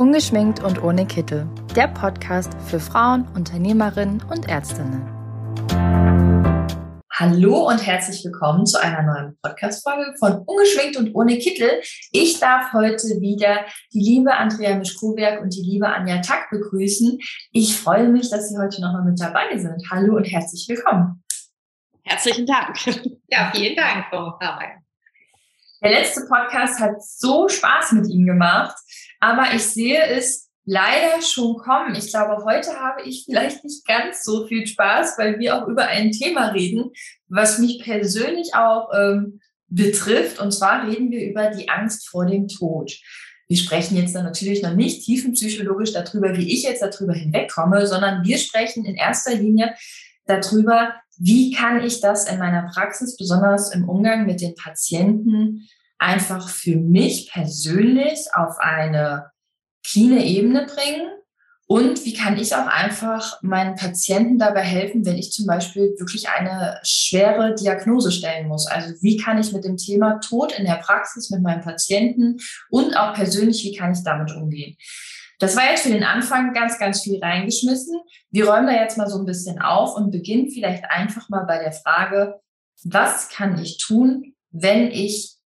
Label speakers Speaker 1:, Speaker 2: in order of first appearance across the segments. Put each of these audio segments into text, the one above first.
Speaker 1: Ungeschminkt und ohne Kittel. Der Podcast für Frauen, Unternehmerinnen und Ärztinnen.
Speaker 2: Hallo und herzlich willkommen zu einer neuen Podcast-Folge von Ungeschminkt und ohne Kittel. Ich darf heute wieder die liebe Andrea Mischkoberg und die liebe Anja Tack begrüßen. Ich freue mich, dass Sie heute nochmal mit dabei sind. Hallo und herzlich willkommen.
Speaker 3: Herzlichen Dank. Ja, vielen Dank, Frau Habein.
Speaker 2: Der letzte Podcast hat so Spaß mit Ihnen gemacht. Aber ich sehe es leider schon kommen. Ich glaube, heute habe ich vielleicht nicht ganz so viel Spaß, weil wir auch über ein Thema reden, was mich persönlich auch ähm, betrifft. Und zwar reden wir über die Angst vor dem Tod. Wir sprechen jetzt dann natürlich noch nicht tiefenpsychologisch darüber, wie ich jetzt darüber hinwegkomme, sondern wir sprechen in erster Linie darüber, wie kann ich das in meiner Praxis, besonders im Umgang mit den Patienten, einfach für mich persönlich auf eine cleane Ebene bringen? Und wie kann ich auch einfach meinen Patienten dabei helfen, wenn ich zum Beispiel wirklich eine schwere Diagnose stellen muss? Also wie kann ich mit dem Thema Tod in der Praxis mit meinen Patienten und auch persönlich, wie kann ich damit umgehen? Das war jetzt für den Anfang ganz, ganz viel reingeschmissen. Wir räumen da jetzt mal so ein bisschen auf und beginnen vielleicht einfach mal bei der Frage, was kann ich tun, wenn ich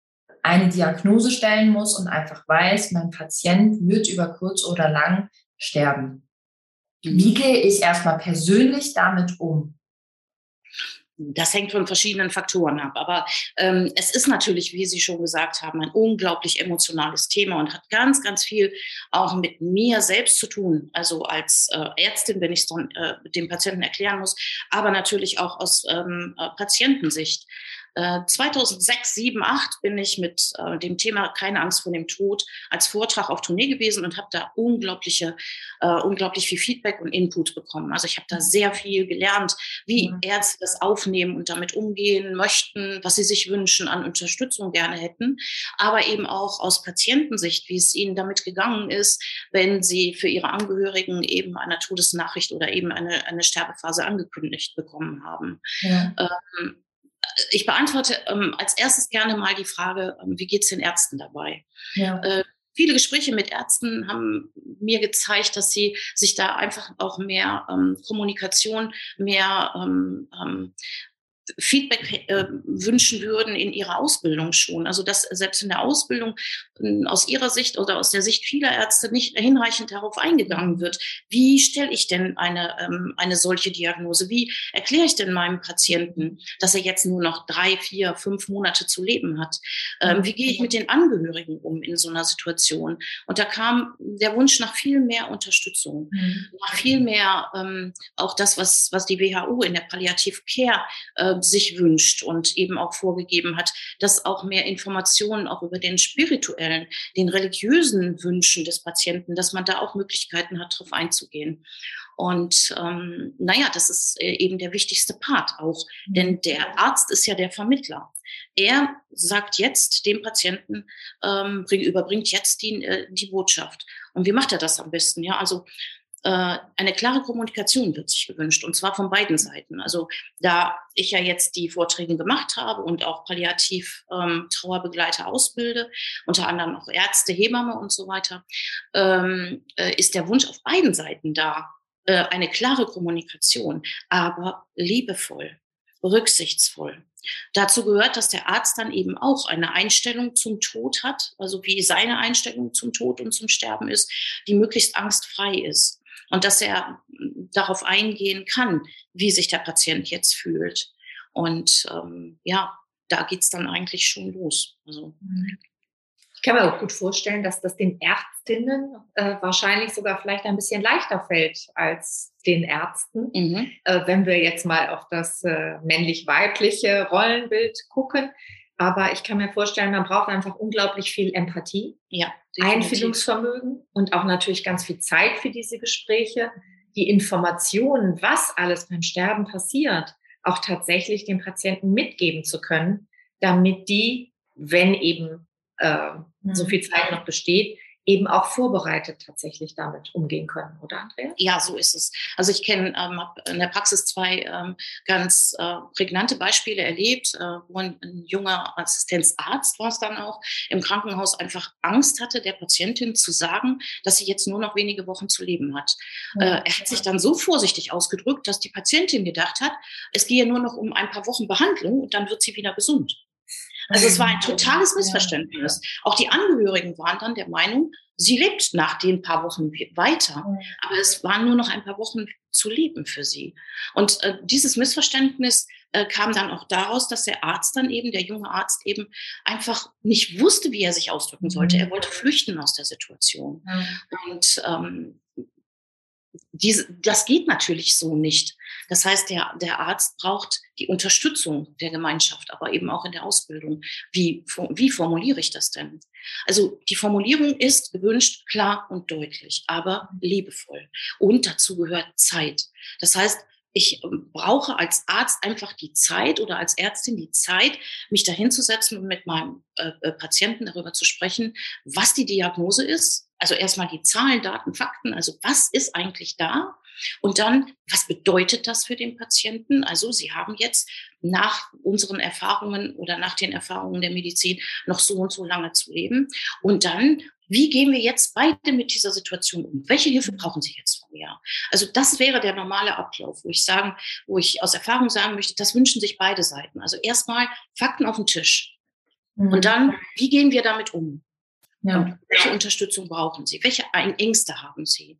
Speaker 2: eine Diagnose stellen muss und einfach weiß, mein Patient wird über kurz oder lang sterben. Wie gehe ich erstmal persönlich damit um?
Speaker 3: Das hängt von verschiedenen Faktoren ab. Aber ähm, es ist natürlich, wie Sie schon gesagt haben, ein unglaublich emotionales Thema und hat ganz, ganz viel auch mit mir selbst zu tun. Also als äh, Ärztin, wenn ich es dann äh, dem Patienten erklären muss, aber natürlich auch aus ähm, äh, Patientensicht. 2006, 7, 8 bin ich mit äh, dem Thema Keine Angst vor dem Tod als Vortrag auf Tournee gewesen und habe da unglaubliche, äh, unglaublich viel Feedback und Input bekommen. Also ich habe da sehr viel gelernt, wie mhm. Ärzte das aufnehmen und damit umgehen möchten, was sie sich wünschen an Unterstützung gerne hätten, aber eben auch aus Patientensicht, wie es ihnen damit gegangen ist, wenn sie für ihre Angehörigen eben eine Todesnachricht oder eben eine, eine Sterbephase angekündigt bekommen haben. Ja. Ähm, ich beantworte ähm, als erstes gerne mal die Frage, ähm, wie geht es den Ärzten dabei? Ja. Äh, viele Gespräche mit Ärzten haben mir gezeigt, dass sie sich da einfach auch mehr ähm, Kommunikation, mehr ähm, ähm Feedback äh, wünschen würden in ihrer Ausbildung schon. Also dass selbst in der Ausbildung äh, aus ihrer Sicht oder aus der Sicht vieler Ärzte nicht hinreichend darauf eingegangen wird. Wie stelle ich denn eine, ähm, eine solche Diagnose? Wie erkläre ich denn meinem Patienten, dass er jetzt nur noch drei, vier, fünf Monate zu leben hat? Ähm, wie gehe ich mit den Angehörigen um in so einer Situation? Und da kam der Wunsch nach viel mehr Unterstützung, mhm. nach viel mehr ähm, auch das, was, was die WHO in der Palliativ Care äh, äh, sich wünscht und eben auch vorgegeben hat, dass auch mehr Informationen auch über den spirituellen, den religiösen Wünschen des Patienten, dass man da auch Möglichkeiten hat, darauf einzugehen. Und ähm, naja, das ist äh, eben der wichtigste Part auch, mhm. denn der Arzt ist ja der Vermittler. Er sagt jetzt dem Patienten, ähm, bring, überbringt jetzt die, äh, die Botschaft. Und wie macht er das am besten? Ja, also eine klare Kommunikation wird sich gewünscht und zwar von beiden Seiten. Also da ich ja jetzt die Vorträge gemacht habe und auch palliativ ähm, Trauerbegleiter ausbilde, unter anderem auch Ärzte, Hebamme und so weiter, ähm, äh, ist der Wunsch auf beiden Seiten da, äh, eine klare Kommunikation, aber liebevoll, rücksichtsvoll. Dazu gehört, dass der Arzt dann eben auch eine Einstellung zum Tod hat, also wie seine Einstellung zum Tod und zum Sterben ist, die möglichst angstfrei ist und dass er darauf eingehen kann, wie sich der Patient jetzt fühlt. Und ähm, ja, da geht's dann eigentlich schon los. Also,
Speaker 4: mhm. ich kann mir auch gut vorstellen, dass das den Ärztinnen äh, wahrscheinlich sogar vielleicht ein bisschen leichter fällt als den Ärzten. Mhm. Äh, wenn wir jetzt mal auf das äh, männlich-weibliche Rollenbild gucken, aber ich kann mir vorstellen, man braucht einfach unglaublich viel Empathie, ja, Einfühlungsvermögen und auch natürlich ganz viel Zeit für diese Gespräche, die Informationen, was alles beim Sterben passiert, auch tatsächlich den Patienten mitgeben zu können, damit die, wenn eben äh, so mhm. viel Zeit noch besteht, eben auch vorbereitet tatsächlich damit umgehen können, oder Andrea?
Speaker 3: Ja, so ist es. Also ich kenne ähm, in der Praxis zwei ähm, ganz äh, prägnante Beispiele erlebt, äh, wo ein, ein, junger Assistenzarzt war es dann auch, im Krankenhaus einfach Angst hatte, der Patientin zu sagen, dass sie jetzt nur noch wenige Wochen zu leben hat. Ja. Äh, er hat sich dann so vorsichtig ausgedrückt, dass die Patientin gedacht hat, es gehe nur noch um ein paar Wochen Behandlung und dann wird sie wieder gesund. Also es war ein totales Missverständnis. Auch die Angehörigen waren dann der Meinung, sie lebt nach den paar Wochen weiter. Aber es waren nur noch ein paar Wochen zu leben für sie. Und äh, dieses Missverständnis äh, kam dann auch daraus, dass der Arzt dann eben, der junge Arzt eben einfach nicht wusste, wie er sich ausdrücken sollte. Er wollte flüchten aus der Situation. Und ähm, diese, das geht natürlich so nicht. Das heißt, der, der Arzt braucht die Unterstützung der Gemeinschaft, aber eben auch in der Ausbildung. Wie, wie formuliere ich das denn? Also die Formulierung ist gewünscht, klar und deutlich, aber liebevoll. Und dazu gehört Zeit. Das heißt, ich ähm, brauche als Arzt einfach die Zeit oder als Ärztin die Zeit, mich dahinzusetzen und mit meinem äh, äh, Patienten darüber zu sprechen, was die Diagnose ist. Also erstmal die Zahlen, Daten, Fakten. Also was ist eigentlich da? Und dann, was bedeutet das für den Patienten? Also Sie haben jetzt nach unseren Erfahrungen oder nach den Erfahrungen der Medizin noch so und so lange zu leben. Und dann, wie gehen wir jetzt beide mit dieser Situation um? Welche Hilfe brauchen Sie jetzt von mir? Also das wäre der normale Ablauf, wo ich sagen, wo ich aus Erfahrung sagen möchte, das wünschen sich beide Seiten. Also erstmal Fakten auf den Tisch. Mhm. Und dann, wie gehen wir damit um? Ja. welche Unterstützung brauchen Sie? Welche Ängste haben Sie?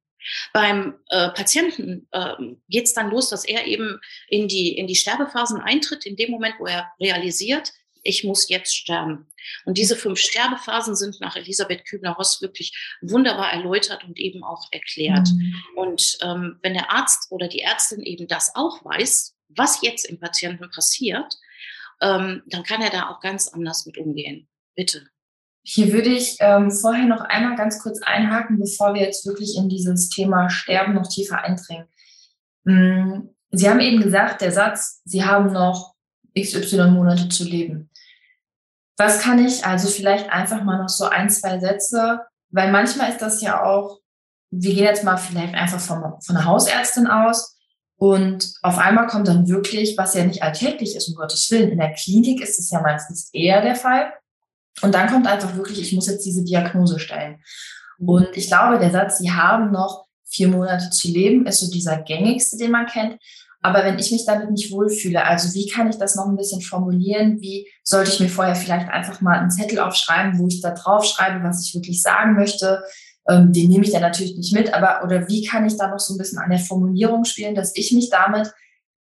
Speaker 3: Beim äh, Patienten äh, geht es dann los, dass er eben in die, in die Sterbephasen eintritt, in dem Moment, wo er realisiert, ich muss jetzt sterben. Und diese fünf Sterbephasen sind nach Elisabeth Kübler-Ross wirklich wunderbar erläutert und eben auch erklärt. Mhm. Und ähm, wenn der Arzt oder die Ärztin eben das auch weiß, was jetzt im Patienten passiert, ähm, dann kann er da auch ganz anders mit umgehen. Bitte.
Speaker 2: Hier würde ich ähm, vorher noch einmal ganz kurz einhaken, bevor wir jetzt wirklich in dieses Thema Sterben noch tiefer eindringen. Mm, Sie haben eben gesagt, der Satz, Sie haben noch XY Monate zu leben. Was kann ich also vielleicht einfach mal noch so ein, zwei Sätze, weil manchmal ist das ja auch, wir gehen jetzt mal vielleicht einfach von, von einer Hausärztin aus und auf einmal kommt dann wirklich, was ja nicht alltäglich ist, um Gottes Willen. In der Klinik ist es ja meistens eher der Fall, und dann kommt einfach wirklich, ich muss jetzt diese Diagnose stellen. Und ich glaube, der Satz, Sie haben noch vier Monate zu leben, ist so dieser gängigste, den man kennt. Aber wenn ich mich damit nicht wohlfühle, also wie kann ich das noch ein bisschen formulieren? Wie sollte ich mir vorher vielleicht einfach mal einen Zettel aufschreiben, wo ich da drauf schreibe, was ich wirklich sagen möchte? Ähm, den nehme ich dann natürlich nicht mit, aber oder wie kann ich da noch so ein bisschen an der Formulierung spielen, dass ich mich damit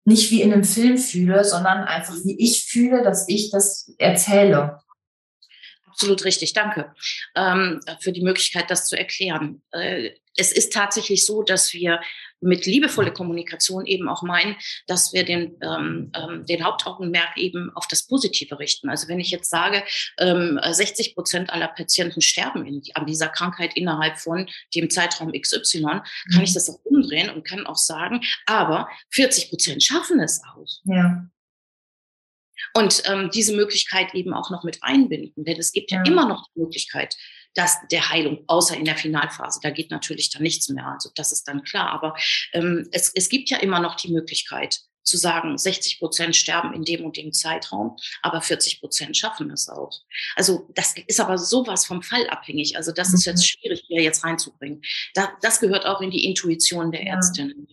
Speaker 2: nicht wie in einem Film fühle, sondern einfach wie ich fühle, dass ich das erzähle.
Speaker 3: Absolut richtig, danke ähm, für die Möglichkeit, das zu erklären. Äh, es ist tatsächlich so, dass wir mit liebevoller Kommunikation eben auch meinen, dass wir den, ähm, ähm den Hauptaugenmerk eben auf das Positive richten. Also wenn ich jetzt sage, ähm, 60 Prozent aller Patienten sterben in, an dieser Krankheit innerhalb von dem Zeitraum XY, kann mhm. ich das auch umdrehen und kann auch sagen, aber 40 Prozent schaffen es auch. Ja. Und ähm, diese Möglichkeit eben auch noch mit einbinden, denn es gibt ja, ja immer noch die Möglichkeit, dass der Heilung, außer in der Finalphase, da geht natürlich dann nichts mehr. Also das ist dann klar. Aber ähm, es, es gibt ja immer noch die Möglichkeit zu sagen, 60 Prozent sterben in dem und dem Zeitraum, aber 40 Prozent schaffen es auch. Also das ist aber sowas vom Fall abhängig. Also das mhm. ist jetzt mhm. schwierig, hier jetzt reinzubringen. Da, das gehört auch in die Intuition der ja. Ärztinnen.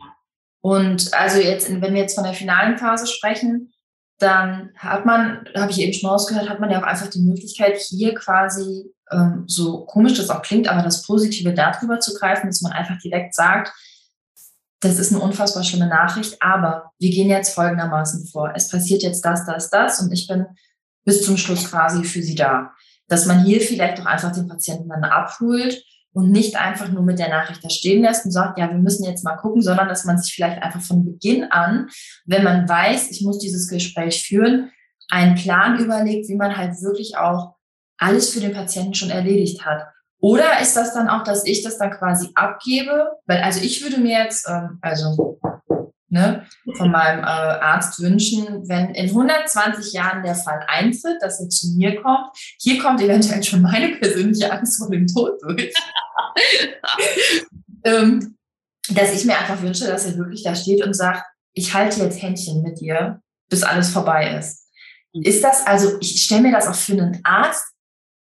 Speaker 2: Und also jetzt, wenn wir jetzt von der finalen Phase sprechen, dann hat man, habe ich eben schon rausgehört, hat man ja auch einfach die Möglichkeit, hier quasi, ähm, so komisch das auch klingt, aber das Positive darüber zu greifen, dass man einfach direkt sagt, das ist eine unfassbar schöne Nachricht, aber wir gehen jetzt folgendermaßen vor. Es passiert jetzt das, das, das und ich bin bis zum Schluss quasi für Sie da. Dass man hier vielleicht auch einfach den Patienten dann abholt und nicht einfach nur mit der Nachricht da stehen lässt und sagt, ja, wir müssen jetzt mal gucken, sondern dass man sich vielleicht einfach von Beginn an, wenn man weiß, ich muss dieses Gespräch führen, einen Plan überlegt, wie man halt wirklich auch alles für den Patienten schon erledigt hat. Oder ist das dann auch, dass ich das dann quasi abgebe? Weil, also ich würde mir jetzt, ähm, also ne, von meinem äh, Arzt wünschen, wenn in 120 Jahren der Fall eintritt, dass er zu mir kommt. Hier kommt eventuell schon meine persönliche Angst vor dem Tod durch. ähm, dass ich mir einfach wünsche, dass er wirklich da steht und sagt, ich halte jetzt Händchen mit dir, bis alles vorbei ist. Mhm. Ist das also, ich stelle mir das auch für einen Arzt,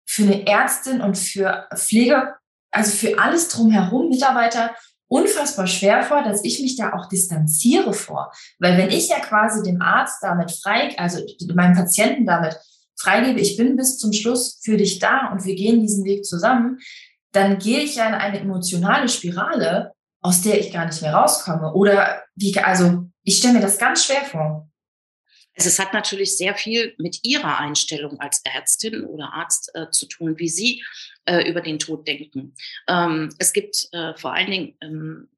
Speaker 2: für eine Ärztin und für Pflege, also für alles drumherum, Mitarbeiter, unfassbar schwer vor, dass ich mich da auch distanziere vor. Weil wenn ich ja quasi dem Arzt damit frei, also meinem Patienten damit freigebe, ich bin bis zum Schluss für dich da und wir gehen diesen Weg zusammen, dann gehe ich ja in eine emotionale Spirale, aus der ich gar nicht mehr rauskomme. Oder wie, also ich stelle mir das ganz schwer vor.
Speaker 3: Es hat natürlich sehr viel mit Ihrer Einstellung als Ärztin oder Arzt äh, zu tun, wie Sie äh, über den Tod denken. Ähm, es gibt äh, vor allen Dingen ähm,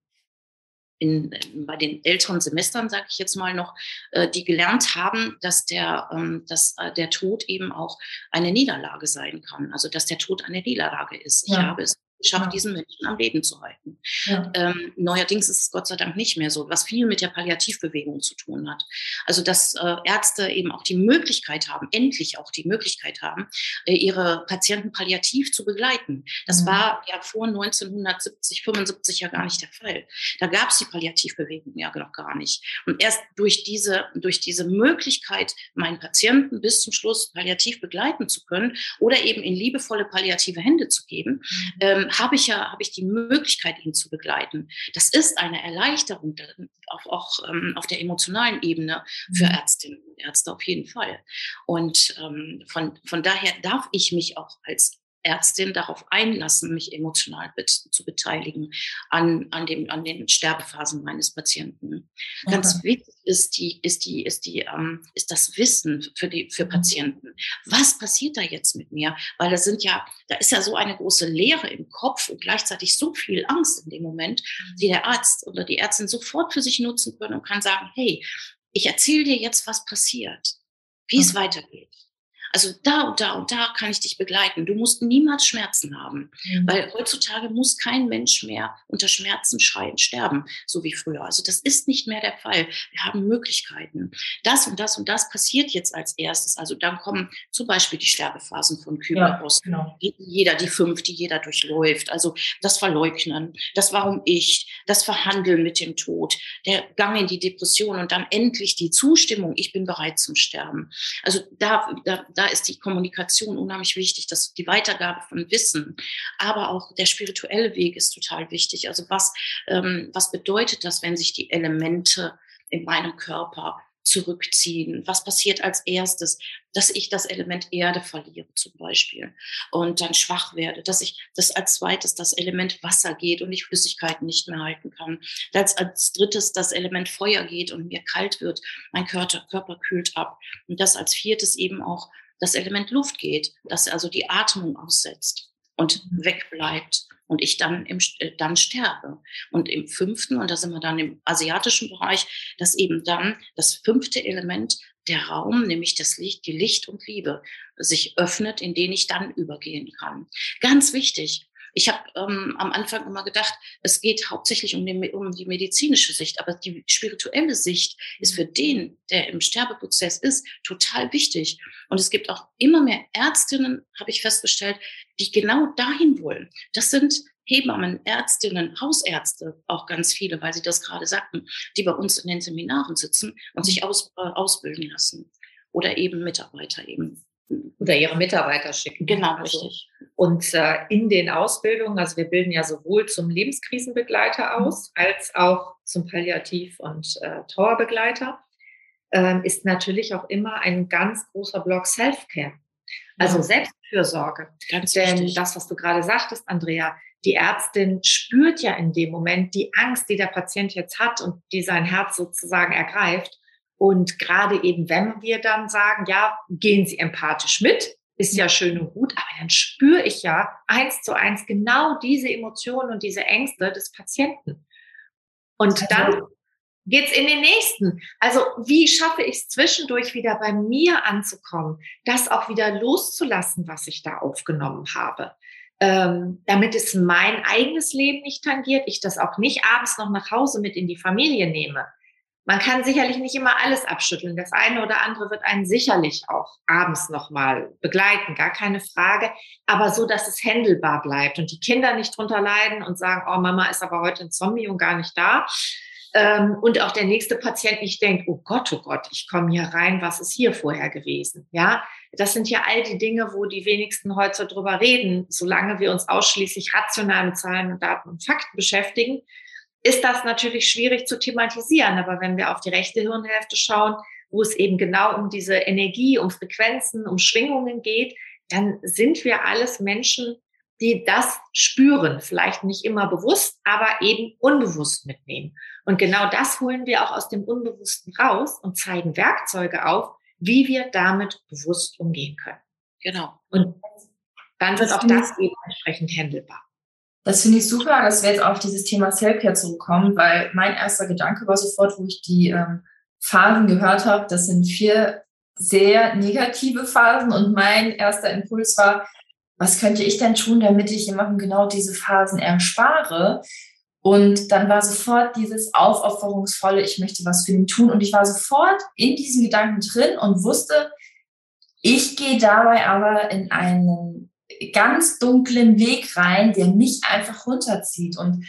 Speaker 3: in, bei den älteren Semestern, sage ich jetzt mal noch, äh, die gelernt haben, dass der, ähm, dass äh, der Tod eben auch eine Niederlage sein kann. Also dass der Tod eine Niederlage ist. Ich habe es geschafft, ja. diesen Menschen am Leben zu halten. Ja. Ähm, neuerdings ist es Gott sei Dank nicht mehr so, was viel mit der Palliativbewegung zu tun hat. Also dass äh, Ärzte eben auch die Möglichkeit haben, endlich auch die Möglichkeit haben, äh, ihre Patienten palliativ zu begleiten. Das mhm. war ja vor 1970, 75 ja gar nicht der Fall. Da gab es die Palliativbewegung ja noch gar nicht. Und erst durch diese, durch diese Möglichkeit, meinen Patienten bis zum Schluss palliativ begleiten zu können oder eben in liebevolle palliative Hände zu geben, mhm. ähm, habe ich ja habe ich die Möglichkeit, ihn zu begleiten. Das ist eine Erleichterung auch, auch ähm, auf der emotionalen Ebene für mhm. Ärztinnen und Ärzte auf jeden Fall. Und ähm, von, von daher darf ich mich auch als Ärztin darauf einlassen, mich emotional zu beteiligen an, an, dem, an den Sterbephasen meines Patienten. Okay. Ganz wichtig ist, die, ist, die, ist, die, ähm, ist das Wissen für, die, für mhm. Patienten. Was passiert da jetzt mit mir? Weil da sind ja, da ist ja so eine große Leere im Kopf und gleichzeitig so viel Angst in dem Moment, mhm. die der Arzt oder die Ärztin sofort für sich nutzen können und kann sagen, hey, ich erzähle dir jetzt, was passiert, wie okay. es weitergeht. Also da und da und da kann ich dich begleiten. Du musst niemals Schmerzen haben, mhm. weil heutzutage muss kein Mensch mehr unter Schmerzen schreien, sterben, so wie früher. Also das ist nicht mehr der Fall. Wir haben Möglichkeiten. Das und das und das passiert jetzt als erstes. Also dann kommen zum Beispiel die Sterbephasen von Kyberos. Ja, genau. Die, jeder, die fünf, die jeder durchläuft. Also das Verleugnen, das Warum ich, das Verhandeln mit dem Tod, der Gang in die Depression und dann endlich die Zustimmung, ich bin bereit zum Sterben. Also da, da, da ist die Kommunikation unheimlich wichtig, dass die Weitergabe von Wissen, aber auch der spirituelle Weg ist total wichtig. Also was, ähm, was bedeutet das, wenn sich die Elemente in meinem Körper zurückziehen? Was passiert als erstes? Dass ich das Element Erde verliere zum Beispiel und dann schwach werde, dass ich das als zweites das Element Wasser geht und ich Flüssigkeiten nicht mehr halten kann, dass als drittes das Element Feuer geht und mir kalt wird, mein Körper, Körper kühlt ab und das als viertes eben auch das Element Luft geht, dass also die Atmung aussetzt und mhm. wegbleibt und ich dann, im, äh, dann sterbe. Und im fünften, und da sind wir dann im asiatischen Bereich, dass eben dann das fünfte Element, der Raum, nämlich das Licht, die Licht und Liebe, sich öffnet, in den ich dann übergehen kann. Ganz wichtig. Ich habe ähm, am Anfang immer gedacht, es geht hauptsächlich um, den, um die medizinische Sicht, aber die spirituelle Sicht ist für den, der im Sterbeprozess ist, total wichtig. Und es gibt auch immer mehr Ärztinnen, habe ich festgestellt, die genau dahin wollen. Das sind Hebammen, Ärztinnen, Hausärzte, auch ganz viele, weil Sie das gerade sagten, die bei uns in den Seminaren sitzen und sich aus, äh, ausbilden lassen. Oder eben Mitarbeiter eben
Speaker 4: oder ihre Mitarbeiter schicken.
Speaker 3: Genau, also, richtig.
Speaker 4: Und äh, in den Ausbildungen, also wir bilden ja sowohl zum Lebenskrisenbegleiter mhm. aus, als auch zum Palliativ- und äh, Trauerbegleiter, äh, ist natürlich auch immer ein ganz großer Block Self-Care. Also ja. Selbstfürsorge. Ganz Denn wichtig. das, was du gerade sagtest, Andrea, die Ärztin spürt ja in dem Moment die Angst, die der Patient jetzt hat und die sein Herz sozusagen ergreift. Und gerade eben, wenn wir dann sagen, ja, gehen Sie empathisch mit, ist ja schön und gut, aber dann spüre ich ja eins zu eins genau diese Emotionen und diese Ängste des Patienten. Und dann geht's in den nächsten. Also wie schaffe ich es zwischendurch wieder bei mir anzukommen, das auch wieder loszulassen, was ich da aufgenommen habe, ähm, damit es mein eigenes Leben nicht tangiert, ich das auch nicht abends noch nach Hause mit in die Familie nehme, Man kann sicherlich nicht immer alles abschütteln. Das eine oder andere wird einen sicherlich auch abends nochmal begleiten, gar keine Frage. Aber so, dass es händelbar bleibt und die Kinder nicht drunter leiden und sagen, oh, Mama ist aber heute ein Zombie und gar nicht da. Ähm, und auch der nächste Patient nicht denkt, oh Gott, oh Gott, ich komme hier rein, was ist hier vorher gewesen? Ja, das sind ja all die Dinge, wo die wenigsten heute drüber reden. Solange wir uns ausschließlich rational mit Zahlen und Daten und Fakten beschäftigen, ist das natürlich schwierig zu thematisieren. Aber wenn wir auf die rechte Hirnhälfte schauen, wo es eben genau um diese Energie, um Frequenzen, um Schwingungen geht, dann sind wir alles Menschen, die das spüren. Vielleicht nicht immer bewusst, aber eben unbewusst mitnehmen. Und genau das holen wir auch aus dem Unbewussten raus und zeigen Werkzeuge auf, wie wir damit bewusst umgehen können.
Speaker 3: Genau.
Speaker 4: Und dann wird auch das eben entsprechend handelbar.
Speaker 2: Das finde ich super, dass wir jetzt auf dieses Thema Selfcare zurückkommen, weil mein erster Gedanke war sofort, wo ich die ähm, Phasen gehört habe, das sind vier sehr negative Phasen und mein erster Impuls war, was könnte ich denn tun, damit ich jemandem genau diese Phasen erspare? Und dann war sofort dieses aufopferungsvolle, ich möchte was für ihn tun. Und ich war sofort in diesen Gedanken drin und wusste, ich gehe dabei aber in einen ganz dunklen Weg rein, der mich einfach runterzieht. Und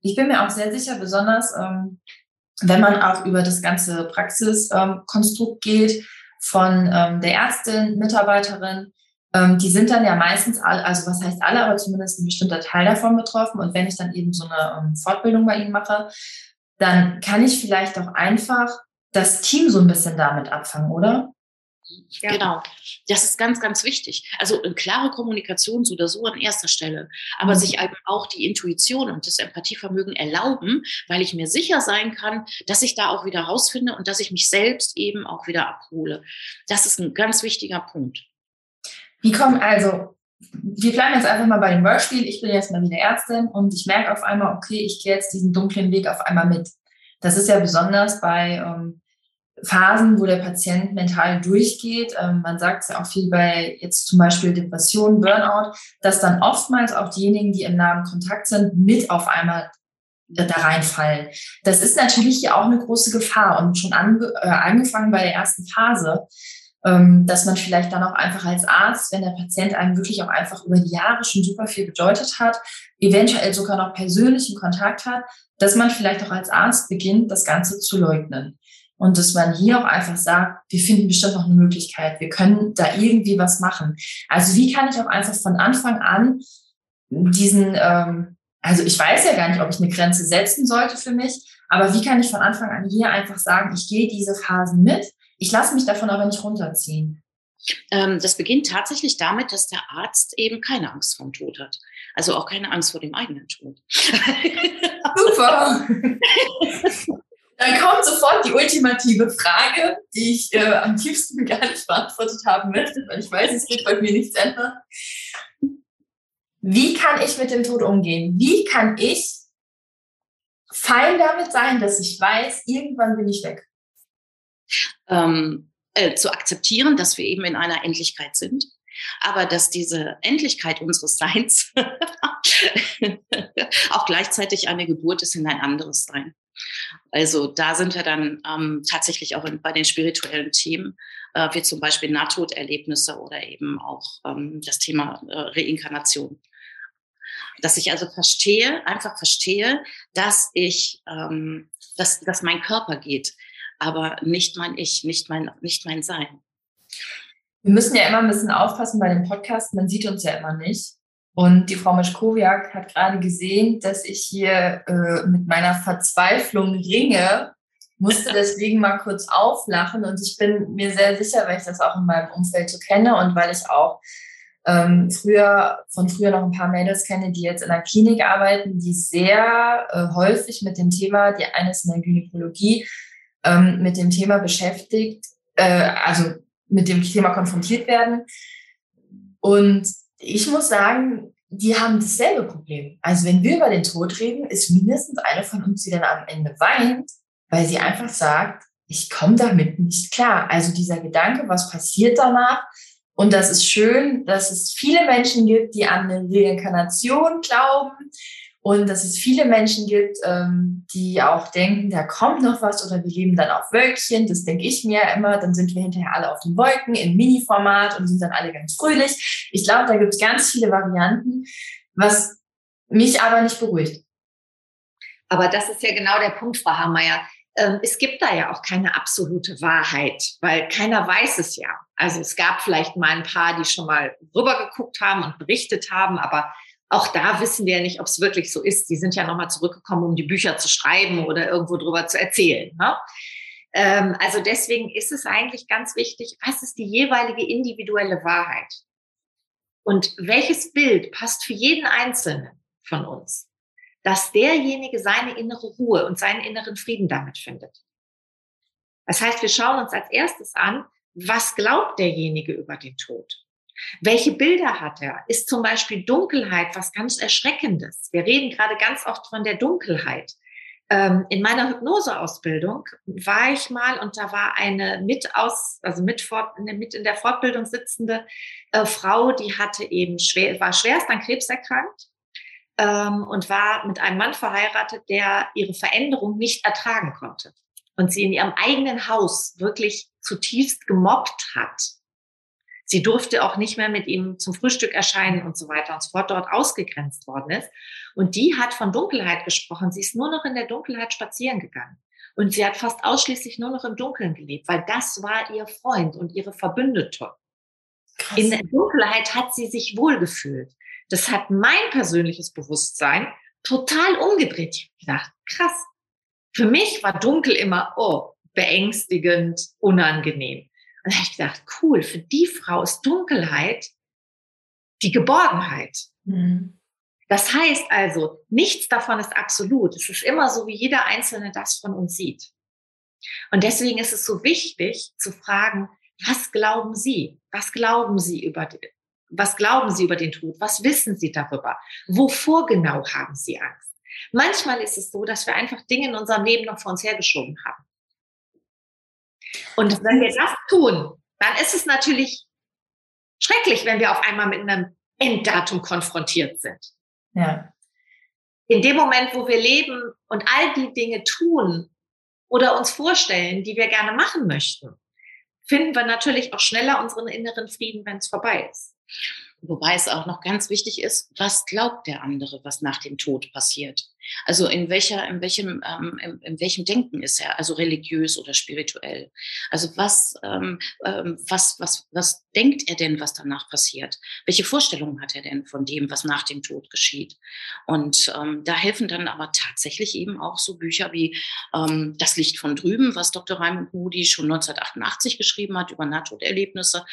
Speaker 2: ich bin mir auch sehr sicher, besonders ähm, wenn man auch über das ganze Praxiskonstrukt ähm, geht, von ähm, der Ärztin, Mitarbeiterin, ähm, die sind dann ja meistens, all, also was heißt alle, aber zumindest ein bestimmter Teil davon betroffen. Und wenn ich dann eben so eine ähm, Fortbildung bei ihnen mache, dann kann ich vielleicht auch einfach das Team so ein bisschen damit abfangen, oder?
Speaker 3: Ja. Genau. Das ist ganz, ganz wichtig. Also eine klare Kommunikation so oder so an erster Stelle, aber mhm. sich eben auch die Intuition und das Empathievermögen erlauben, weil ich mir sicher sein kann, dass ich da auch wieder rausfinde und dass ich mich selbst eben auch wieder abhole. Das ist ein ganz wichtiger Punkt.
Speaker 2: Wie kommen also, wir bleiben jetzt einfach mal bei dem Beispiel. Ich bin jetzt mal wieder Ärztin und ich merke auf einmal, okay, ich gehe jetzt diesen dunklen Weg auf einmal mit. Das ist ja besonders bei ähm, Phasen, wo der Patient mental durchgeht. Ähm, man sagt es ja auch viel bei jetzt zum Beispiel Depression, Burnout, dass dann oftmals auch diejenigen, die im nahen Kontakt sind, mit auf einmal da reinfallen. Das ist natürlich hier auch eine große Gefahr und schon ange äh, angefangen bei der ersten Phase ähm, dass man vielleicht dann auch einfach als Arzt, wenn der Patient einem wirklich auch einfach über die Jahre schon super viel bedeutet hat, eventuell sogar noch persönlichen Kontakt hat, dass man vielleicht auch als Arzt beginnt, das Ganze zu leugnen. Und dass man hier auch einfach sagt, wir finden bestimmt noch eine Möglichkeit, wir können da irgendwie was machen. Also wie kann ich auch einfach von Anfang an diesen, ähm, also ich weiß ja gar nicht, ob ich eine Grenze setzen sollte für mich, aber wie kann ich von Anfang an hier einfach sagen, ich gehe diese Phasen mit, ich lasse mich davon aber nicht runterziehen.
Speaker 3: Ähm, das beginnt tatsächlich damit, dass der Arzt eben keine Angst vor dem Tod hat. Also auch keine Angst vor dem eigenen Tod.
Speaker 2: Super. Dann kommt sofort die ultimative Frage, die ich äh, am tiefsten gar nicht beantwortet haben möchte, weil ich weiß, es wird bei mir nichts ändern. Wie kann ich mit dem Tod umgehen? Wie kann ich fein damit sein, dass ich weiß, irgendwann bin ich weg?
Speaker 3: ähm, äh, zu akzeptieren, dass wir eben in einer Endlichkeit sind, aber dass diese Endlichkeit unseres Seins auch gleichzeitig eine Geburt ist in ein anderes Sein. Also da sind wir dann ähm, tatsächlich auch in, bei den spirituellen Themen, äh, wie zum Beispiel Nahtoderlebnisse oder eben auch ähm, das Thema äh, Reinkarnation. Dass ich also verstehe, einfach verstehe, dass ich, ähm, dass, dass mein Körper geht, aber nicht mein Ich, nicht mein, nicht mein Sein.
Speaker 2: Wir müssen ja immer ein bisschen aufpassen bei dem Podcast, man sieht uns ja immer nicht. Und die Frau Mischkowiak hat gerade gesehen, dass ich hier äh, mit meiner Verzweiflung ringe, musste deswegen mal kurz auflachen. Und ich bin mir sehr sicher, weil ich das auch in meinem Umfeld so kenne und weil ich auch ähm, früher von früher noch ein paar Mädels kenne, die jetzt in der Klinik arbeiten, die sehr äh, häufig mit dem Thema, die eine ist in der Gynäkologie, ähm, mit dem Thema beschäftigt, äh, also mit dem Thema konfrontiert werden. Und ich muss sagen, die haben dasselbe Problem. Also wenn wir über den Tod reden, ist mindestens eine von uns, die dann am Ende weint, weil sie einfach sagt, ich komme damit nicht klar. Also dieser Gedanke, was passiert danach? Und das ist schön, dass es viele Menschen gibt, die an eine Reinkarnation glauben und dass es viele Menschen gibt, ähm, die auch denken, da kommt noch was oder wir leben dann auf Wölkchen. Das denke ich mir immer. Dann sind wir hinterher alle auf den Wolken im Mini-Format und sind dann alle ganz fröhlich. Ich glaube, da gibt es ganz viele Varianten, was mich aber nicht beruhigt.
Speaker 4: Aber das ist ja genau der Punkt, Frau Hammeyer. Ähm, es gibt da ja auch keine absolute Wahrheit, weil keiner weiß es ja. Also es gab vielleicht mal ein paar, die schon mal rübergeguckt haben und berichtet haben, aber auch da wissen wir ja nicht, ob es wirklich so ist. Die sind ja nochmal zurückgekommen, um die Bücher zu schreiben oder irgendwo drüber zu erzählen. Ne? Ähm, also deswegen ist es eigentlich ganz wichtig, was ist die jeweilige individuelle Wahrheit? Und welches Bild passt für jeden Einzelnen von uns? Dass derjenige seine innere Ruhe und seinen inneren Frieden damit findet. Das heißt, wir schauen uns als erstes an, was glaubt derjenige über den Tod? Welche Bilder hat er? Ist zum Beispiel Dunkelheit was ganz Erschreckendes? Wir reden gerade ganz oft von der Dunkelheit. Ähm, in meiner Hypnoseausbildung war ich mal und da war eine mit aus, also mit, fort, mit in der Fortbildung sitzende äh, Frau, die hatte eben schwer, war schwerst an Krebs erkrankt ähm, und war mit einem Mann verheiratet, der ihre Veränderung nicht ertragen konnte und sie in ihrem eigenen Haus wirklich zutiefst gemobbt hat Sie durfte auch nicht mehr mit ihm zum Frühstück erscheinen und so weiter und so fort, dort ausgegrenzt worden ist. Und die hat von Dunkelheit gesprochen. Sie ist nur noch in der Dunkelheit spazieren gegangen. Und sie hat fast ausschließlich nur noch im Dunkeln gelebt, weil das war ihr Freund und ihre Verbündete. Krass. In der Dunkelheit hat sie sich wohlgefühlt. Das hat mein persönliches Bewusstsein total umgedreht. Ich habe gedacht, krass. Für mich war dunkel immer, oh, beängstigend, unangenehm. Und da habe ich gedacht, cool, für die Frau ist Dunkelheit die Geborgenheit. Mhm. Das heißt also, nichts davon ist absolut. Es ist immer so, wie jeder Einzelne das von uns sieht. Und deswegen ist es so wichtig zu fragen, was glauben Sie? Was glauben Sie über, was glauben Sie über den Tod? Was wissen Sie darüber? Wovor genau haben Sie Angst? Manchmal ist es so, dass wir einfach Dinge in unserem Leben noch vor uns hergeschoben haben. Und wenn wir das tun, dann ist es natürlich schrecklich, wenn wir auf einmal mit einem Enddatum konfrontiert sind.
Speaker 2: Ja.
Speaker 4: In dem Moment, wo wir leben und all die Dinge tun oder uns vorstellen, die wir gerne machen möchten, finden wir natürlich auch schneller unseren inneren Frieden, wenn es vorbei ist.
Speaker 3: Wobei es auch noch ganz wichtig ist, was glaubt der andere, was nach dem Tod passiert? Also in welcher, in welchem, ähm, in, in, welchem Denken ist er? Also religiös oder spirituell? Also was, ähm, ähm, was, was, was denkt er denn, was danach passiert? Welche Vorstellungen hat er denn von dem, was nach dem Tod geschieht? Und ähm, da helfen dann aber tatsächlich eben auch so Bücher wie ähm, Das Licht von drüben, was Dr. Raimund Moody schon 1988 geschrieben hat über Nahtoderlebnisse.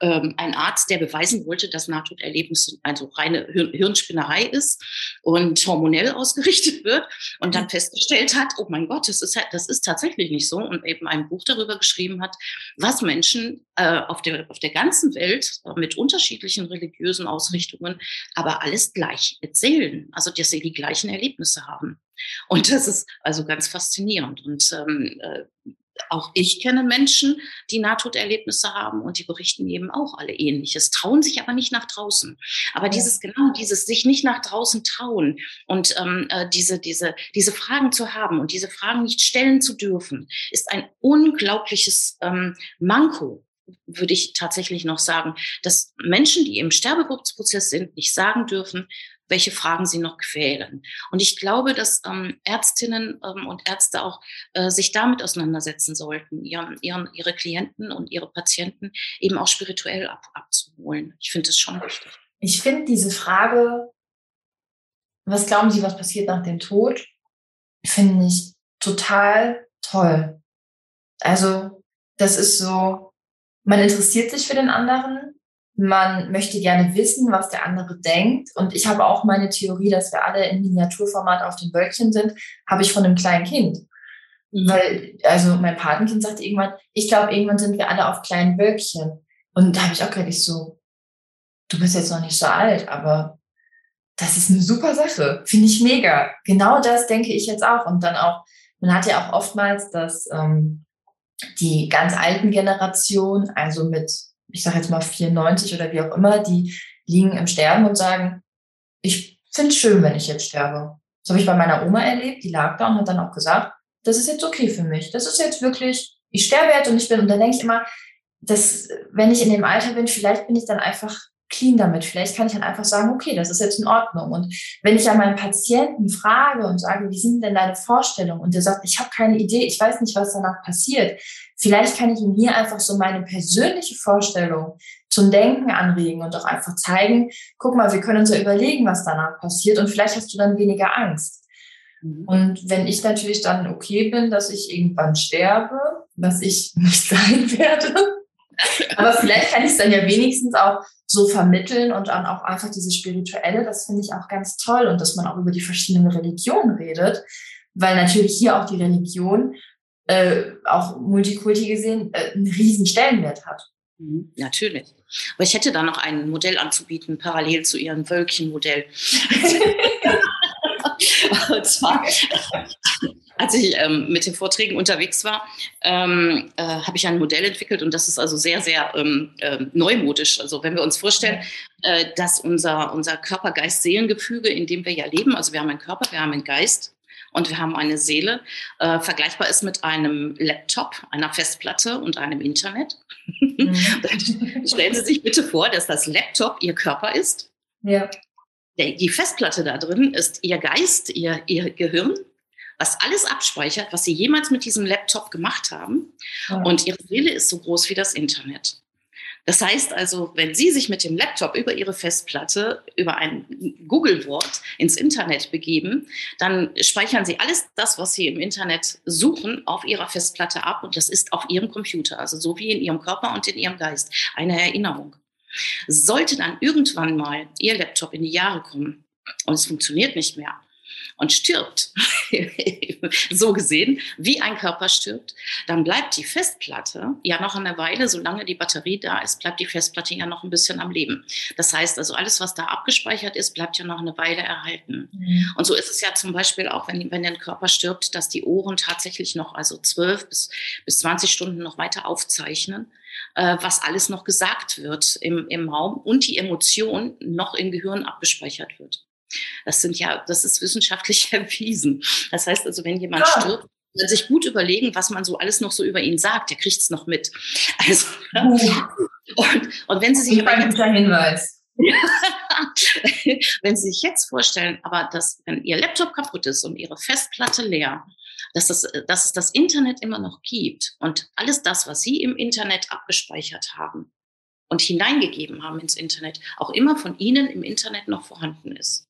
Speaker 3: Ähm, ein Arzt, der beweisen wollte, dass Nahtoderlebnisse also reine Hirnspinnerei ist und hormonell ausgerichtet berichtet wird und dann festgestellt hat, oh mein Gott, das ist, das ist tatsächlich nicht so und eben ein Buch darüber geschrieben hat, was Menschen äh, auf, der, auf der ganzen Welt mit unterschiedlichen religiösen Ausrichtungen, aber alles gleich erzählen, also dass sie die gleichen Erlebnisse haben. Und das ist also ganz faszinierend. Und ähm, äh, auch ich kenne Menschen, die Nahtoderlebnisse haben und die berichten eben auch alle Ähnliches, trauen sich aber nicht nach draußen. Aber dieses genau, dieses sich nicht nach draußen trauen und ähm, äh, diese, diese, diese Fragen zu haben und diese Fragen nicht stellen zu dürfen, ist ein unglaubliches ähm, Manko würde ich tatsächlich noch sagen, dass Menschen, die im Sterbeprozess sind, nicht sagen dürfen, welche Fragen sie noch quälen. Und ich glaube, dass ähm, Ärztinnen ähm, und Ärzte auch äh, sich damit auseinandersetzen sollten, ihren, ihren, ihre Klienten und ihre Patienten eben auch spirituell ab, abzuholen. Ich finde das schon wichtig.
Speaker 2: Ich finde diese Frage, was glauben Sie, was passiert nach dem Tod, finde ich total toll. Also, das ist so, man interessiert sich für den anderen, man möchte gerne wissen, was der andere denkt. Und ich habe auch meine Theorie, dass wir alle in Miniaturformat auf den Wölkchen sind, habe ich von einem kleinen Kind. Mhm. Weil, also mein Patenkind sagte irgendwann, ich glaube, irgendwann sind wir alle auf kleinen Wölkchen. Und da habe ich auch gehört, ich so, du bist jetzt noch nicht so alt, aber das ist eine super Sache. Finde ich mega. Genau das denke ich jetzt auch. Und dann auch, man hat ja auch oftmals, dass ähm, die ganz alten Generationen, also mit ich sage jetzt mal 94 oder wie auch immer, die liegen im Sterben und sagen, ich finde es schön, wenn ich jetzt sterbe. Das habe ich bei meiner Oma erlebt, die lag da und hat dann auch gesagt, das ist jetzt okay für mich. Das ist jetzt wirklich, ich sterbe jetzt und ich bin, und dann denke ich immer, dass, wenn ich in dem Alter bin, vielleicht bin ich dann einfach clean damit. Vielleicht kann ich dann einfach sagen, okay, das ist jetzt in Ordnung. Und wenn ich ja meinen Patienten frage und sage, wie sind denn deine Vorstellungen? Und der sagt, ich habe keine Idee, ich weiß nicht, was danach passiert. Vielleicht kann ich ihm hier einfach so meine persönliche Vorstellung zum Denken anregen und auch einfach zeigen, guck mal, wir können uns ja überlegen, was danach passiert und vielleicht hast du dann weniger Angst. Mhm. Und wenn ich natürlich dann okay bin, dass ich irgendwann sterbe, was ich nicht sein werde, aber vielleicht kann ich es dann ja wenigstens auch so vermitteln und dann auch einfach diese spirituelle, das finde ich auch ganz toll und dass man auch über die verschiedenen Religionen redet, weil natürlich hier auch die Religion äh, auch multikulti gesehen äh, einen riesen Stellenwert hat.
Speaker 3: Mhm, natürlich. Aber ich hätte da noch ein Modell anzubieten, parallel zu Ihrem Wölkchenmodell. und zwar als ich ähm, mit den Vorträgen unterwegs war, ähm, äh, habe ich ein Modell entwickelt und das ist also sehr, sehr ähm, äh, neumodisch. Also wenn wir uns vorstellen, äh, dass unser, unser Körper-Geist-Seelengefüge, in dem wir ja leben, also wir haben einen Körper, wir haben einen Geist und wir haben eine Seele, äh, vergleichbar ist mit einem Laptop, einer Festplatte und einem Internet. Mhm. Stellen Sie sich bitte vor, dass das Laptop Ihr Körper ist. Ja. Die Festplatte da drin ist Ihr Geist, Ihr, Ihr Gehirn was alles abspeichert, was sie jemals mit diesem Laptop gemacht haben. Ja. Und ihre Seele ist so groß wie das Internet. Das heißt also, wenn Sie sich mit dem Laptop über Ihre Festplatte, über ein Google-Wort ins Internet begeben, dann speichern Sie alles das, was Sie im Internet suchen, auf Ihrer Festplatte ab und das ist auf Ihrem Computer, also so wie in Ihrem Körper und in Ihrem Geist, eine Erinnerung. Sollte dann irgendwann mal Ihr Laptop in die Jahre kommen und es funktioniert nicht mehr, und stirbt, so gesehen, wie ein Körper stirbt, dann bleibt die Festplatte ja noch eine Weile, solange die Batterie da ist, bleibt die Festplatte ja noch ein bisschen am Leben. Das heißt also, alles, was da abgespeichert ist, bleibt ja noch eine Weile erhalten. Mhm. Und so ist es ja zum Beispiel auch, wenn, wenn der Körper stirbt, dass die Ohren tatsächlich noch, also zwölf bis, bis 20 Stunden noch weiter aufzeichnen äh, was alles noch gesagt wird im, im Raum und die Emotion noch im Gehirn abgespeichert wird. Das sind ja, das ist wissenschaftlich erwiesen. Das heißt also, wenn jemand ja. stirbt, man sich gut überlegen, was man so alles noch so über ihn sagt. Der kriegt es noch mit. Also, und, und wenn Sie sich
Speaker 2: ein guter Hinweis.
Speaker 3: wenn Sie sich jetzt vorstellen, aber dass, wenn Ihr Laptop kaputt ist und Ihre Festplatte leer, dass, das, dass es das Internet immer noch gibt und alles das, was Sie im Internet abgespeichert haben und hineingegeben haben ins Internet, auch immer von Ihnen im Internet noch vorhanden ist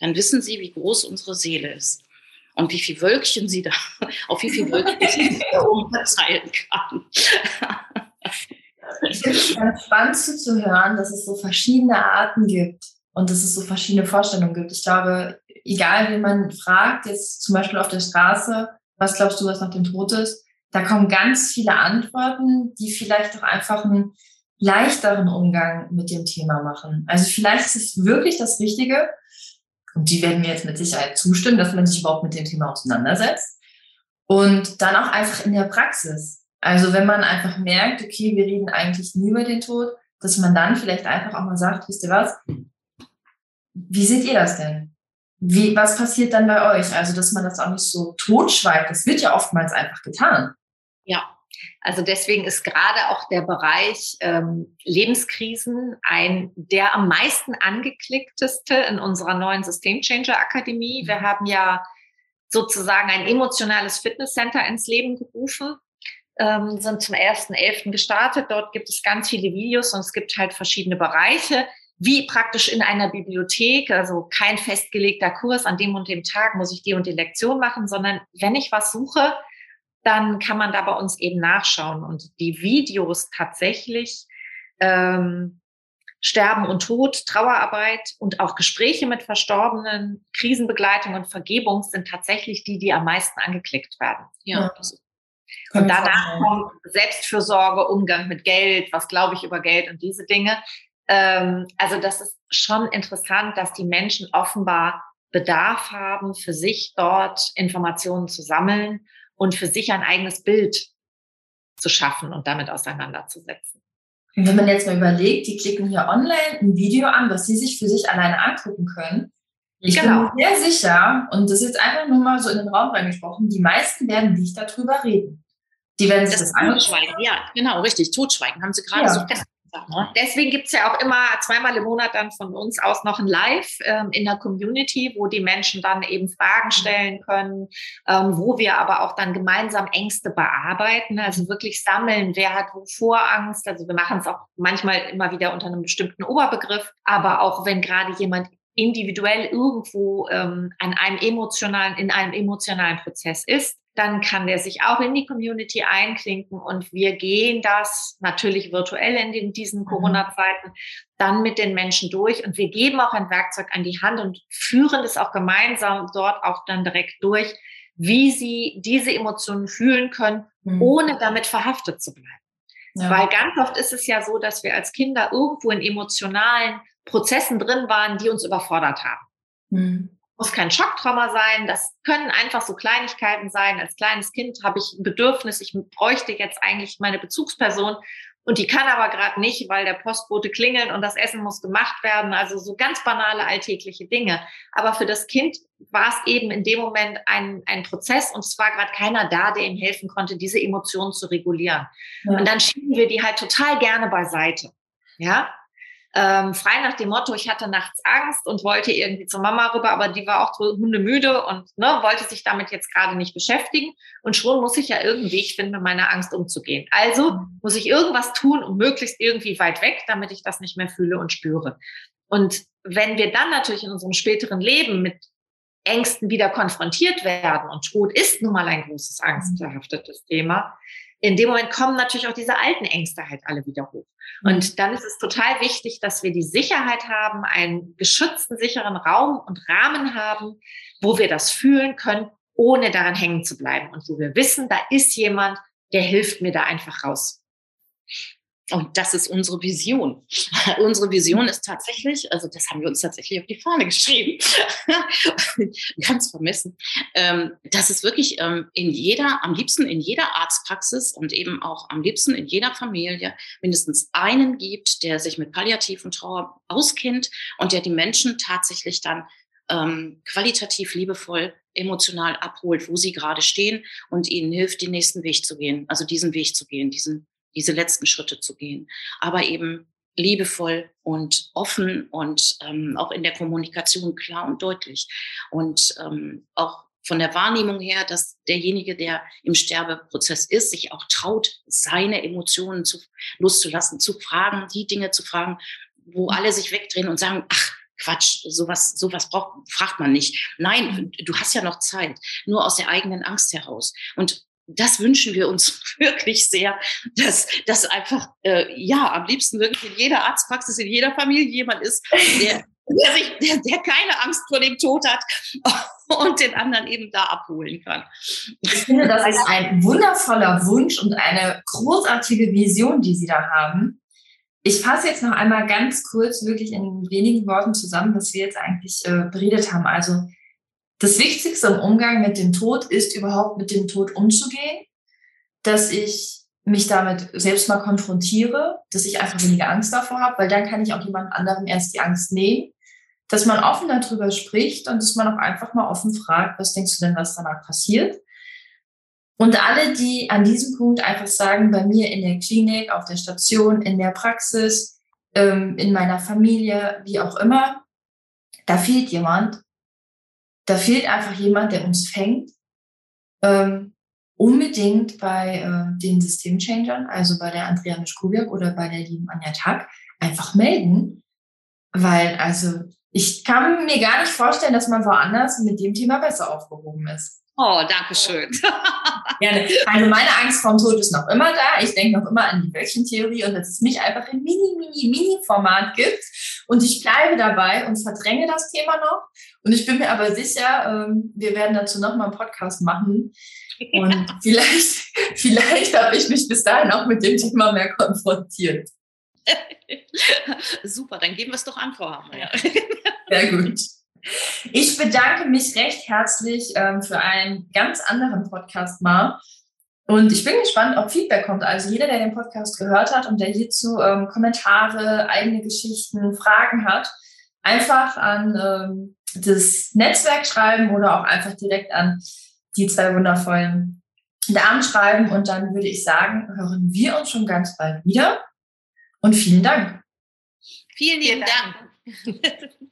Speaker 3: dann wissen Sie, wie groß unsere Seele ist und wie viele Wölkchen sie da, auf wie viele Wölkchen sie da oben verteilen kann.
Speaker 2: Ich finde es ganz spannend zuzuhören, dass es so verschiedene Arten gibt und dass es so verschiedene Vorstellungen gibt. Ich glaube, egal wie man fragt, jetzt zum Beispiel auf der Straße, was glaubst du, was nach dem Tod ist, da kommen ganz viele Antworten, die vielleicht auch einfach einen leichteren Umgang mit dem Thema machen. Also vielleicht ist es wirklich das Richtige, und die werden mir jetzt mit Sicherheit zustimmen, dass man sich überhaupt mit dem Thema auseinandersetzt. Und dann auch einfach in der Praxis. Also wenn man einfach merkt, okay, wir reden eigentlich nie über den Tod, dass man dann vielleicht einfach auch mal sagt, wisst ihr was? Wie seht ihr das denn? Wie, was passiert dann bei euch? Also, dass man das auch nicht so totschweigt. Das wird ja oftmals einfach getan.
Speaker 4: Ja, also deswegen ist gerade auch der Bereich ähm, Lebenskrisen ein der am meisten angeklickteste in unserer neuen System Changer Akademie. Wir mhm. haben ja sozusagen ein emotionales Fitnesscenter ins Leben gerufen, ähm, sind zum 1.11. gestartet. Dort gibt es ganz viele Videos und es gibt halt verschiedene Bereiche, wie praktisch in einer Bibliothek, also kein festgelegter Kurs, an dem und dem Tag muss ich die und die Lektion machen, sondern wenn ich was suche, dann kann man da bei uns eben nachschauen und die Videos tatsächlich ähm, Sterben und Tod, Trauerarbeit und auch Gespräche mit Verstorbenen, Krisenbegleitung und Vergebung sind tatsächlich die, die am meisten angeklickt werden. Ja. Und danach kommt Selbstfürsorge, Umgang mit Geld, was glaube ich über Geld und diese Dinge. Ähm, also das ist schon interessant, dass die Menschen offenbar Bedarf haben, für sich dort Informationen zu sammeln und für sich ein eigenes Bild zu schaffen und damit auseinanderzusetzen.
Speaker 2: Und wenn man jetzt mal überlegt, die klicken hier online ein Video an, was sie sich für sich alleine angucken können, Ich genau. bin mir sehr sicher, und das ist jetzt einfach nur mal so in den Raum reingesprochen, die meisten werden nicht darüber reden. Die werden sich das, das
Speaker 3: anschweigen. Ja, genau, richtig. Totschweigen haben sie gerade ja. so fest
Speaker 4: Ne? Deswegen gibt es ja auch immer zweimal im Monat dann von uns aus noch ein Live ähm, in der Community, wo die Menschen dann eben Fragen mhm. stellen können, ähm, wo wir aber auch dann gemeinsam Ängste bearbeiten, also wirklich sammeln, wer hat wovor Angst. Also wir machen es auch manchmal immer wieder unter einem bestimmten Oberbegriff, aber auch wenn gerade jemand individuell irgendwo ähm, an einem emotionalen, in einem emotionalen Prozess ist, dann kann der sich auch in die Community einklinken und wir gehen das natürlich virtuell in diesen mhm. Corona-Zeiten dann mit den Menschen durch und wir geben auch ein Werkzeug an die Hand und führen es auch gemeinsam dort auch dann direkt durch, wie sie diese Emotionen fühlen können, mhm. ohne damit verhaftet zu bleiben. Ja. Weil ganz oft ist es ja so, dass wir als Kinder irgendwo in emotionalen Prozessen drin waren, die uns überfordert haben. Mhm muss kein Schocktrauma sein. Das können einfach so Kleinigkeiten sein. Als kleines Kind habe ich ein Bedürfnis, ich bräuchte jetzt eigentlich meine Bezugsperson und die kann aber gerade nicht, weil der Postbote klingelt und das Essen muss gemacht werden. Also so ganz banale alltägliche Dinge. Aber für das Kind war es eben in dem Moment ein, ein Prozess und es war gerade keiner da, der ihm helfen konnte, diese Emotionen zu regulieren. Ja. Und dann schieben wir die halt total gerne beiseite. Ja, ähm, frei nach dem Motto, ich hatte nachts Angst und wollte irgendwie zur Mama rüber, aber die war auch so hundemüde und ne, wollte sich damit jetzt gerade nicht beschäftigen. Und schon muss ich ja irgendwie Weg finden, mit meiner Angst umzugehen. Also mhm. muss ich irgendwas tun und möglichst irgendwie weit weg, damit ich das nicht mehr fühle und spüre. Und wenn wir dann natürlich in unserem späteren Leben mit Ängsten wieder konfrontiert werden, und Tod ist nun mal ein großes angstbehaftetes Thema, in dem Moment kommen natürlich auch diese alten Ängste halt alle wieder hoch. Und mhm. dann ist es total wichtig, dass wir die Sicherheit haben, einen geschützten, sicheren Raum und Rahmen haben, wo wir das fühlen können, ohne daran hängen zu bleiben und wo wir wissen, da ist jemand, der hilft mir da einfach raus.
Speaker 3: Und das ist unsere Vision. unsere Vision ist tatsächlich, also das haben wir uns tatsächlich auf die Fahne geschrieben, ganz vermessen, ähm, dass es wirklich ähm, in jeder, am liebsten in jeder Arztpraxis und eben auch am liebsten in jeder Familie mindestens einen gibt, der sich mit palliativen Trauer auskennt und der die Menschen tatsächlich dann ähm, qualitativ liebevoll emotional abholt, wo sie gerade stehen und ihnen hilft, den nächsten Weg zu gehen, also diesen Weg zu gehen, diesen diese letzten Schritte zu gehen. Aber eben liebevoll und offen und ähm, auch in der Kommunikation klar und deutlich. Und ähm, auch von der Wahrnehmung her, dass derjenige, der im Sterbeprozess ist, sich auch traut, seine Emotionen zu, loszulassen, zu fragen, die Dinge zu fragen, wo alle sich wegdrehen und sagen, ach, Quatsch, sowas, sowas braucht, fragt man nicht. Nein, du hast ja noch Zeit, nur aus der eigenen Angst heraus. Und das wünschen wir uns wirklich sehr, dass das einfach, äh, ja, am liebsten wirklich in jeder Arztpraxis, in jeder Familie jemand ist, der, der, sich, der, der keine Angst vor dem Tod hat und den anderen eben da abholen kann.
Speaker 2: Ich finde, das ist ein wundervoller Wunsch und eine großartige Vision, die Sie da haben. Ich fasse jetzt noch einmal ganz kurz wirklich in wenigen Worten zusammen, was wir jetzt eigentlich äh, beredet haben. Also das Wichtigste im Umgang mit dem Tod ist überhaupt mit dem Tod umzugehen, dass ich mich damit selbst mal konfrontiere, dass ich einfach weniger Angst davor habe, weil dann kann ich auch jemand anderem erst die Angst nehmen, dass man offen darüber spricht und dass man auch einfach mal offen fragt, was denkst du denn, was danach passiert? Und alle, die an diesem Punkt einfach sagen, bei mir in der Klinik, auf der Station, in der Praxis, ähm, in meiner Familie, wie auch immer, da fehlt jemand, da fehlt einfach jemand, der uns fängt. Ähm, unbedingt bei äh, den Systemchangern, also bei der Andrea Mischkowiak oder bei der lieben Anja Tag, einfach melden. Weil, also, ich kann mir gar nicht vorstellen, dass man woanders mit dem Thema besser aufgehoben ist.
Speaker 3: Oh, danke schön.
Speaker 2: Gerne. Also meine Angst vorm Tod ist noch immer da. Ich denke noch immer an die Wölkchentheorie und dass es mich einfach in mini, mini, mini Format gibt. Und ich bleibe dabei und verdränge das Thema noch. Und ich bin mir aber sicher, ähm, wir werden dazu nochmal einen Podcast machen. Und vielleicht, vielleicht habe ich mich bis dahin auch mit dem Thema mehr konfrontiert.
Speaker 3: Super, dann geben wir es doch an, Frau Hammer. Ja.
Speaker 2: Sehr gut. Ich bedanke mich recht herzlich ähm, für einen ganz anderen Podcast mal. Und ich bin gespannt, ob Feedback kommt. Also jeder, der den Podcast gehört hat und der hierzu ähm, Kommentare, eigene Geschichten, Fragen hat, einfach an ähm, das Netzwerk schreiben oder auch einfach direkt an die zwei wundervollen Damen schreiben. Und dann würde ich sagen, hören wir uns schon ganz bald wieder. Und vielen Dank.
Speaker 3: Vielen lieben Dank.